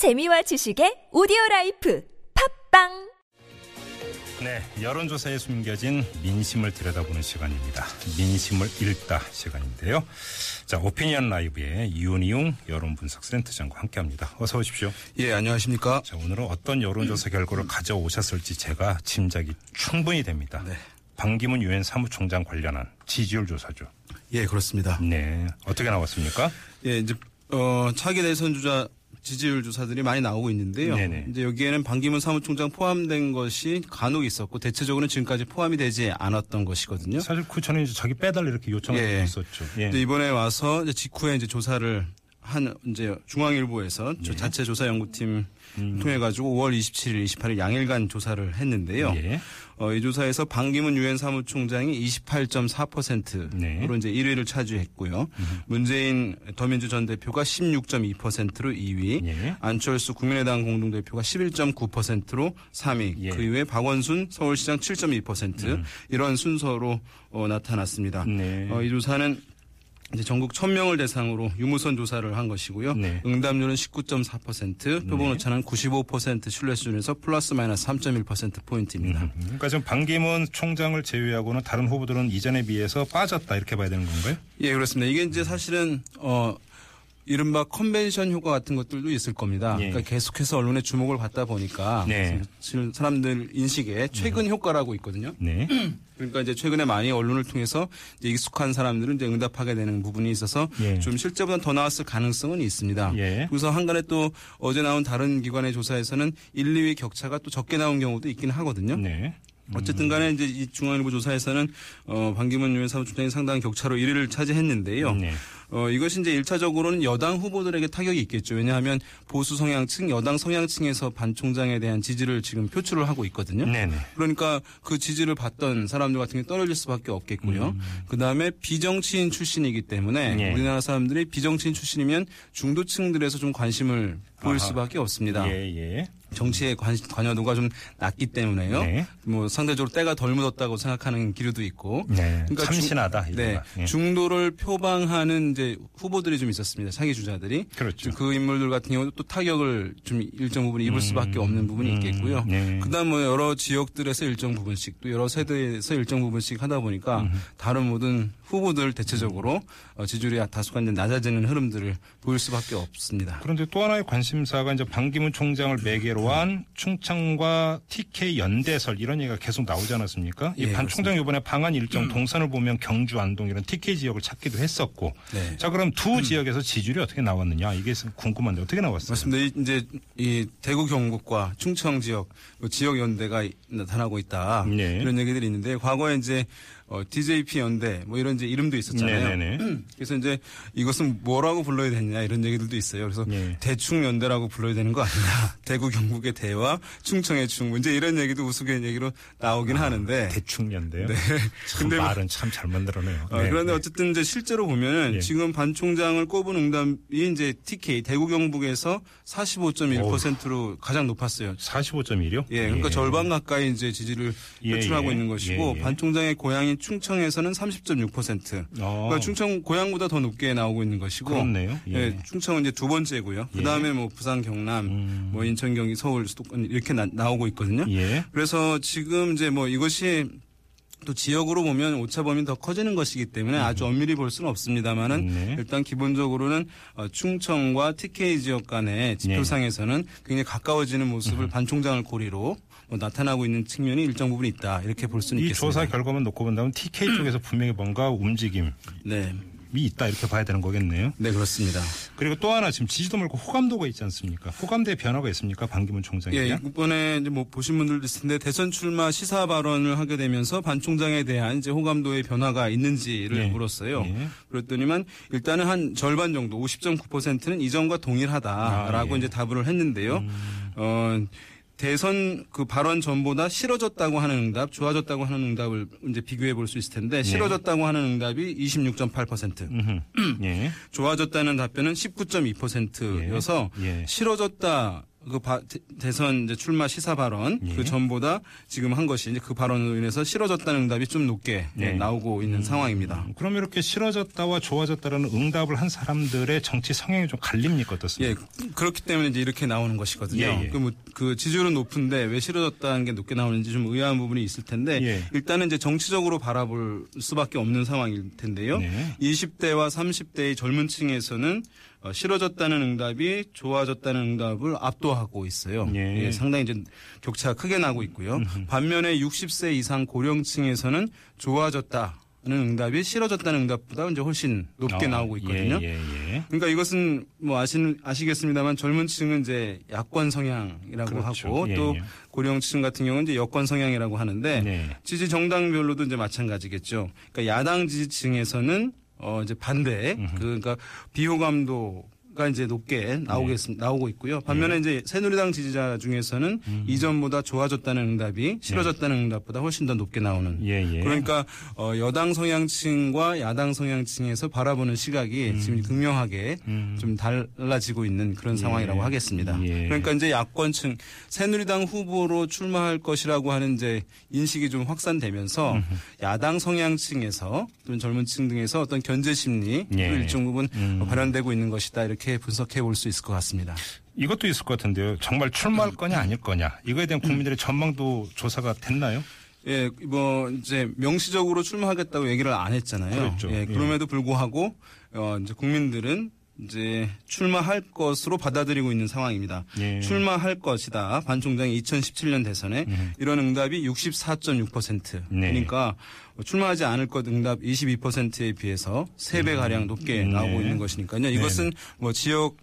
재미와 지식의 오디오 라이프 팟빵 네, 여론조사에 숨겨진 민심을 들여다보는 시간입니다. 민심을 읽다 시간인데요. 자, 오피니언 라이브의 윤희웅 여론분석센터장과 함께합니다. 어서 오십시오. 예, 안녕하십니까. 자, 오늘은 어떤 여론조사 결과를 가져오셨을지 제가 짐작이 충분히 됩니다. 네. 반기문 유엔 사무총장 관련한 지지율 조사죠. 예, 그렇습니다. 네, 어떻게 나왔습니까? 예, 이제 어 차기 대선 주자 지지율 조사들이 많이 나오고 있는데요. 네네. 이제 여기에는 반기문 사무총장 포함된 것이 간혹 있었고 대체적으로는 지금까지 포함이 되지 않았던 것이거든요. 사실 그 전에 이제 자기 빼달라 이렇게 요청을 예. 했었죠. 예. 이번에 와서 이제 직후에 이제 조사를 한 이제 중앙일보에서 네. 저 자체 조사 연구팀 통해 가지고 5월 27일, 28일 양일간 조사를 했는데요. 예. 어, 이 조사에서 반기문 유엔 사무총장이 28.4%로 네. 이제 1위를 차지했고요. 문재인 더민주 전 대표가 16.2%로 2위, 예. 안철수 국민의당 공동대표가 11.9%로 3위, 예. 음. 그 이후에 박원순 서울시장 7.2% 이런 순서로 어, 나타났습니다. 네. 어, 이 조사는 이제 전국 1000명을 대상으로 유무선 조사를 한 것이고요. 네. 응답률은 19.4%, 표본 오차는 95% 신뢰 수준에서 플러스 마이너스 3.1% 포인트입니다. 그러니까 지금 반기문 총장을 제외하고는 다른 후보들은 이전에 비해서 빠졌다 이렇게 봐야 되는 건가요? 예, 그렇습니다. 이게 이제 사실은 어 이른바 컨벤션 효과 같은 것들도 있을 겁니다. 예. 그러니까 계속해서 언론의 주목을 받다 보니까 네. 사람들 인식에 최근 효과라고 있거든요. 네. 그러니까 이제 최근에 많이 언론을 통해서 이제 익숙한 사람들은 이제 응답하게 되는 부분이 있어서 예. 좀 실제보다 더 나왔을 가능성은 있습니다. 예. 그래서 한간에 또 어제 나온 다른 기관의 조사에서는 1, 2위 격차가 또 적게 나온 경우도 있긴 하거든요. 네. 어쨌든 간에 이제 이 중앙일보 조사에서는 어 반기문 유엔 사무총장이 상당한 격차로 1위를 차지했는데요. 네. 어 이것이 이제 1차적으로는 여당 후보들에게 타격이 있겠죠. 왜냐하면 보수 성향층, 여당 성향층에서 반 총장에 대한 지지를 지금 표출을 하고 있거든요. 네네. 그러니까 그 지지를 받던 사람들 같은 게 떨어질 수밖에 없겠고요. 그다음에 비정치인 출신이기 때문에 예. 우리나라 사람들이 비정치인 출신이면 중도층들에서 좀 관심을 보일 아하. 수밖에 없습니다. 예, 예. 정치에 관, 관여도가 좀 낮기 때문에요. 네. 뭐 상대적으로 때가 덜 묻었다고 생각하는 기류도 있고. 네. 그러니까 참신하다. 중. 네. 예. 중도를 표방하는 이제 후보들이 좀 있었습니다. 차기 주자들이. 그렇죠. 그 인물들 같은 경우도 또 타격을 좀 일정 부분 입을 수밖에 없는 부분이 있겠고요. 네. 그다음 뭐 여러 지역들에서 일정 부분씩 또 여러 세대에서 일정 부분씩 하다 보니까 다른 모든 후보들 대체적으로 어, 지지율이 다소간 이제 낮아지는 흐름들을 보일 수밖에 없습니다. 그런데 또 하나의 관심사가 이제 반기문 총장을 매개로 한 충청과 TK 연대설 이런 얘기가 계속 나오지 않았습니까? 이 예, 반 총장 이번에 방한 일정 동선을 보면 경주, 안동 이런 TK 지역을 찾기도 했었고. 네. 자, 그럼 두 지역에서 지지율이 어떻게 나왔느냐? 이게 궁금한데 어떻게 나왔어요? 맞습니다. 이- 이제 이 대구 경북과 충청 지역 그 지역 연대가 이- 나타나고 있다 네. 이런 얘기들이 있는데 과거에 이제 어, DJP 연대 뭐 이런 이제 이름도 있었잖아요. 네네네. 그래서 이제 이것은 뭐라고 불러야 되느냐 이런 얘기들도 있어요. 그래서 네. 대충 연대라고 불러야 되는 거 아니냐. 대구 경북의 대와 충청의 충 이제 이런 얘기도 우스갯 얘기로 나오긴 하는데 대충 연대요. 네. 참 근데 뭐- 말은 참 잘 만들어내요. 어, 네, 그런데 네. 어쨌든 이제 실제로 보면은 예. 지금 반 총장을 꼽은 응답이 이제 TK 대구 경북에서 45.1%로 가장 높았어요. 45.1이요? 예, 그러니까 절반 가까이 이제 지지를 예, 표출하고 예. 있는 것이고 예, 예. 반 총장의 고향인 충청에서는 30.6%. 어. 그러니까 충청 고향보다 더 높게 나오고 있는 것이고. 그렇네요. 예. 예, 충청은 이제 두 번째고요. 예. 그다음에 뭐 부산, 경남, 음. 뭐 인천, 경기, 서울, 수도권 이렇게 나, 나오고 있거든요. 예. 그래서 지금 이제 뭐 이것이 또 지역으로 보면 오차범위 더 커지는 것이기 때문에 아주 엄밀히 볼 수는 없습니다만은 음. 네. 일단 기본적으로는 어, 충청과 TK 지역 간의 지표상에서는 굉장히 가까워지는 모습을 반 총장을 고리로 뭐 나타나고 있는 측면이 일정 부분 있다 이렇게 볼 수는 이 있겠습니다. 조사 결과만 놓고 본다면 TK 쪽에서 분명히 뭔가 움직임이 네, 있다 이렇게 봐야 되는 거겠네요. 네 그렇습니다. 그리고 또 하나 지금 지지도 말고 호감도가 있지 않습니까? 호감도에 변화가 있습니까? 반기문 총장에 예? 이번에 이제 뭐 보신 분들도 있을 텐데 대선 출마 시사 발언을 하게 되면서 반 총장에 대한 이제 호감도의 변화가 있는지를 예. 물었어요. 예. 그랬더니만 일단은 한 절반 정도 50.9%는 이전과 동일하다라고 아, 예. 이제 답을 했는데요. 어 대선 그 발언 전보다 싫어졌다고 하는 응답, 좋아졌다고 하는 응답을 이제 비교해 볼 수 있을 텐데 싫어졌다고 하는 응답이 26.8%, 음흠. 예. 좋아졌다는 답변은 19.2%여서 예. 예. 싫어졌다 그 바- 대- 대선 이제 출마 시사 발언 예. 그 전보다 지금 한 것이 이제 그 발언으로 인해서 싫어졌다는 응답이 좀 높게 네. 나오고 있는 상황입니다. 그럼 이렇게 싫어졌다와 좋아졌다라는 응답을 한 사람들의 정치 성향이 좀 갈립니까 예, 어떻습니까? 그렇기 때문에 이제 이렇게 나오는 것이거든요. 예, 예. 그, 뭐, 그 지지율은 높은데 왜 싫어졌다는 게 높게 나오는지 좀 의아한 부분이 있을 텐데 예. 일단은 이제 정치적으로 바라볼 수밖에 없는 상황일 텐데요. 네. 20대와 30대의 젊은 층에서는 어, 싫어졌다는 응답이 좋아졌다는 응답을 압도하고 있어요. 예. 예, 상당히 이제 격차가 크게 나고 있고요. 반면에 60세 이상 고령층에서는 좋아졌다 는 응답이 싫어졌다는 응답보다 이제 훨씬 높게 어, 나오고 있거든요. 예, 예, 예. 그러니까 이것은 뭐 아시는 아시겠습니다만 젊은 층은 이제 야권 성향이라고 그렇죠. 하고 예, 또 예. 고령층 같은 경우는 이제 여권 성향이라고 하는데 네. 지지 정당별로도 이제 마찬가지겠죠. 그러니까 야당 지지층에서는 어 이제 반대. 그 그러니까 비호감도 가 이제 높게 나오겠 나오고 있고요. 반면에 네. 이제 새누리당 지지자 중에서는 음. 이전보다 좋아졌다는 응답이 싫어졌다는 응답보다 훨씬 더 높게 나오는 예, 예. 그러니까 어, 여당 성향층과 야당 성향층에서 바라보는 시각이 음. 지금 극명하게 좀 달라지고 있는 그런 상황이라고 하겠습니다. 예. 그러니까 이제 야권층 새누리당 후보로 출마할 것이라고 하는 이제 인식이 좀 확산되면서 야당 성향층에서 또는 젊은층 등에서 어떤 견제 심리 도 예. 일정 부분 음. 발현되고 있는 것이다 이렇게 분석해 볼 수 있을 것 같습니다. 이것도 있을 것 같은데요. 정말 출마할 거냐 아닐 거냐 이거에 대한 국민들의 전망도 조사가 됐나요? 예, 뭐 이제 명시적으로 출마하겠다고 얘기를 안 했잖아요. 그랬죠. 예, 예. 그럼에도 불구하고 어 이제 국민들은 이제 출마할 것으로 받아들이고 있는 상황입니다. 예. 출마할 것이다. 반 총장이 2017년 대선에 이런 응답이 64.6%. 네. 그러니까 뭐 출마하지 않을 것 응답 22%에 비해서 3배 가량 높게 나오고 네. 있는 것이니까요. 이것은 뭐 지역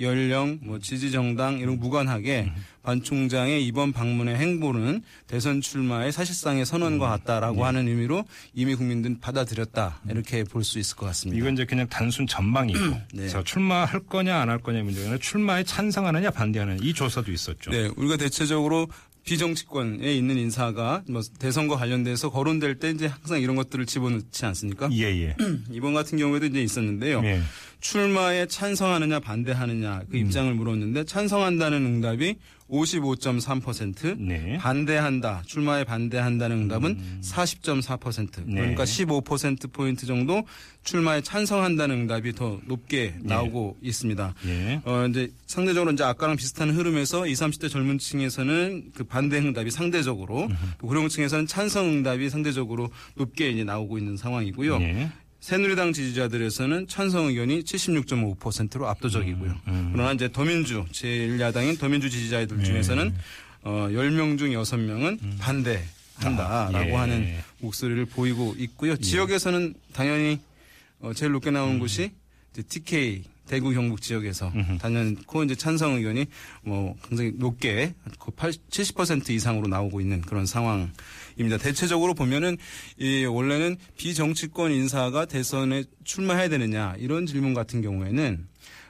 연령, 뭐 지지 정당 이런 무관하게 반 총장의 이번 방문의 행보는 대선 출마의 사실상의 선언과 음. 같다라고 네. 하는 의미로 이미 국민들은 받아들였다 이렇게 볼 수 있을 것 같습니다. 이건 이제 그냥 단순 전망이고 네. 자, 출마할 거냐 안 할 거냐 문제가 아니라 출마에 찬성하느냐 반대하느냐 이 조사도 있었죠. 네, 우리가 대체적으로 비정치권에 있는 인사가 뭐 대선과 관련돼서 거론될 때 이제 항상 이런 것들을 집어넣지 않습니까? 예, 예. 이번 같은 경우에도 이제 있었는데요. 예. 출마에 찬성하느냐 반대하느냐 그 입장을 물었는데 찬성한다는 응답이 55.3%, 네. 반대한다, 출마에 반대한다는 응답은 40.4%. 네. 그러니까 15% 포인트 정도 출마에 찬성한다는 응답이 더 높게 나오고 있습니다. 예. 어 이제 상대적으로 이제 아까랑 비슷한 흐름에서 20, 30대 젊은 층에서는 그 반대 응답이 상대적으로 또 고령층에서는 찬성 응답이 상대적으로 높게 이제 나오고 있는 상황이고요. 예. 새누리당 지지자들에서는 찬성 의견이 76.5%로 압도적이고요. 음, 그러나 이제 더민주 제1야당인 더민주 지지자들 네. 중에서는 어 10명 중 6명은 반대 한다라고 음. 아, 예. 하는 목소리를 보이고 있고요. 지역에서는 당연히 어 제일 높게 나오는 곳이 이제 TK 대구 경북 지역에서 단연코 이제 찬성 의견이 뭐 굉장히 높게 그 80, 70% 이상으로 나오고 있는 그런 상황입니다. 대체적으로 보면은 이 원래는 비정치권 인사가 대선에 출마해야 되느냐 이런 질문 같은 경우에는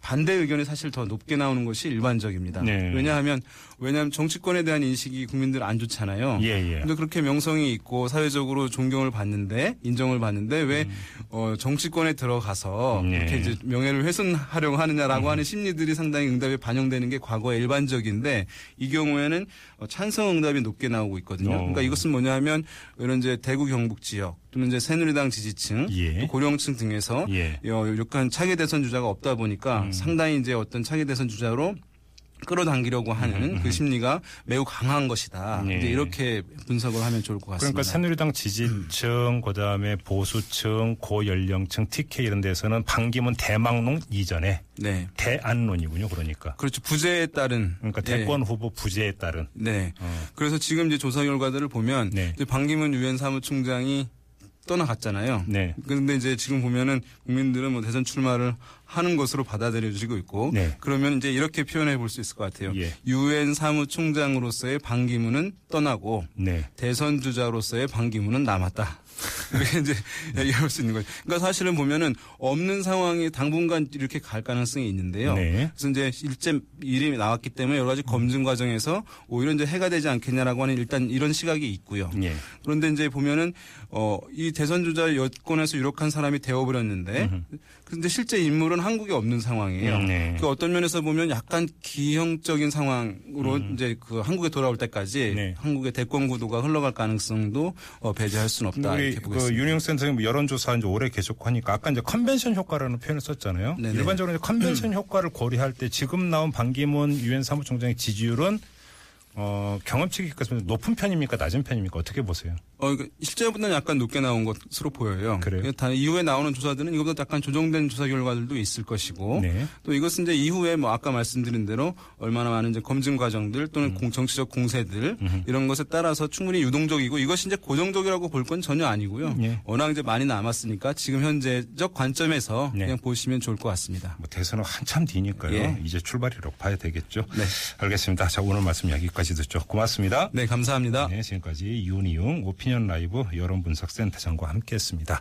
반대 의견이 사실 더 높게 나오는 것이 일반적입니다. 네. 왜냐하면 왜냐하면 정치권에 대한 인식이 국민들 안 좋잖아요. 예, 예. 근데 그렇게 명성이 있고 사회적으로 존경을 받는데 인정을 받는데 왜 어, 정치권에 들어가서 음. 예. 이렇게 이제 명예를 훼손하려고 하느냐라고 하는 심리들이 상당히 응답에 반영되는 게 과거에 일반적인데 이 경우에는 어, 찬성 응답이 높게 나오고 있거든요. 어. 그러니까 이것은 뭐냐하면 이런 이제 대구 경북 지역 또는 이제 새누리당 지지층 예. 또 고령층 등에서 예. 어, 약간 차기 대선 주자가 없다 보니까 상당히 이제 어떤 차기 대선 주자로 끌어당기려고 하는 그 심리가 매우 강한 것이다. 예. 이제 이렇게 분석을 하면 좋을 것 같습니다. 그러니까 새누리당 지지층, 그다음에 보수층, 고연령층, TK 이런 데서는 반기문 대망론 이전에 네. 대안론이군요. 그러니까. 그렇죠. 부재에 따른 그러니까 예. 대권 후보 부재에 따른 네. 어. 그래서 지금 이제 조사 결과들을 보면 네. 이제 반기문 유엔 사무총장이 떠나갔잖아요. 네. 그런데 이제 지금 보면은 국민들은 뭐 대선 출마를 하는 것으로 받아들여지고 있고 네. 그러면 이제 이렇게 표현해 볼 수 있을 것 같아요. 예. 유엔 사무총장으로서의 반기문은 떠나고 네. 대선 주자로서의 반기문은 남았다. 이렇게 이제 얘기할 수 있는 거예요. 그러니까 사실은 보면은 없는 상황이 당분간 이렇게 갈 가능성이 있는데요. 네. 그래서 이제 일제 이름이 나왔기 때문에 여러 가지 검증 과정에서 오히려 이제 해가 되지 않겠냐라고 하는 일단 이런 시각이 있고요. 예. 그런데 이제 보면은 어이 대선 주자 여권에서 유력한 사람이 되어버렸는데 근데 실제 인물은 한국에 없는 상황이에요. 음, 네. 그 어떤 면에서 보면 약간 기형적인 상황으로 이제 그 한국에 돌아올 때까지 음. 네. 한국의 대권 구도가 흘러갈 가능성도 어, 배제할 수는 없다 우리 이렇게 그. 윤영 센터님 여론조사 이제 오래 계속 하니까 아까 이제 컨벤션 효과라는 표현을 썼잖아요. 네네. 음. 일반적으로 컨벤션 효과를 고려할 때 지금 나온 반기문 유엔 사무총장의 지지율은 어, 경험치 기 까지 높은 편입니까 낮은 편입니까 어떻게 보세요? 어, 이거 실제보다는 약간 높게 나온 것으로 보여요. 그래요? 다 이후에 나오는 조사들은 이것보다 약간 조정된 조사 결과들도 있을 것이고 네. 또 이것은 이제 이후에 뭐 아까 말씀드린 대로 얼마나 많은 이제 검증 과정들 또는 음. 공, 정치적 공세들 이런 것에 따라서 충분히 유동적이고 이것이 이제 고정적이라고 볼 건 전혀 아니고요. 네. 워낙 이제 많이 남았으니까 지금 현재적 관점에서 네. 그냥 보시면 좋을 것 같습니다. 뭐 대선은 한참 뒤니까요. 예. 이제 출발이라고 봐야 되겠죠. 네. 알겠습니다. 자 오늘 말씀 여기까지 듣죠. 고맙습니다. 네, 감사합니다. 네, 지금까지 윤희용 오피니 언 라이브 여론 분석센터장과 함께했습니다.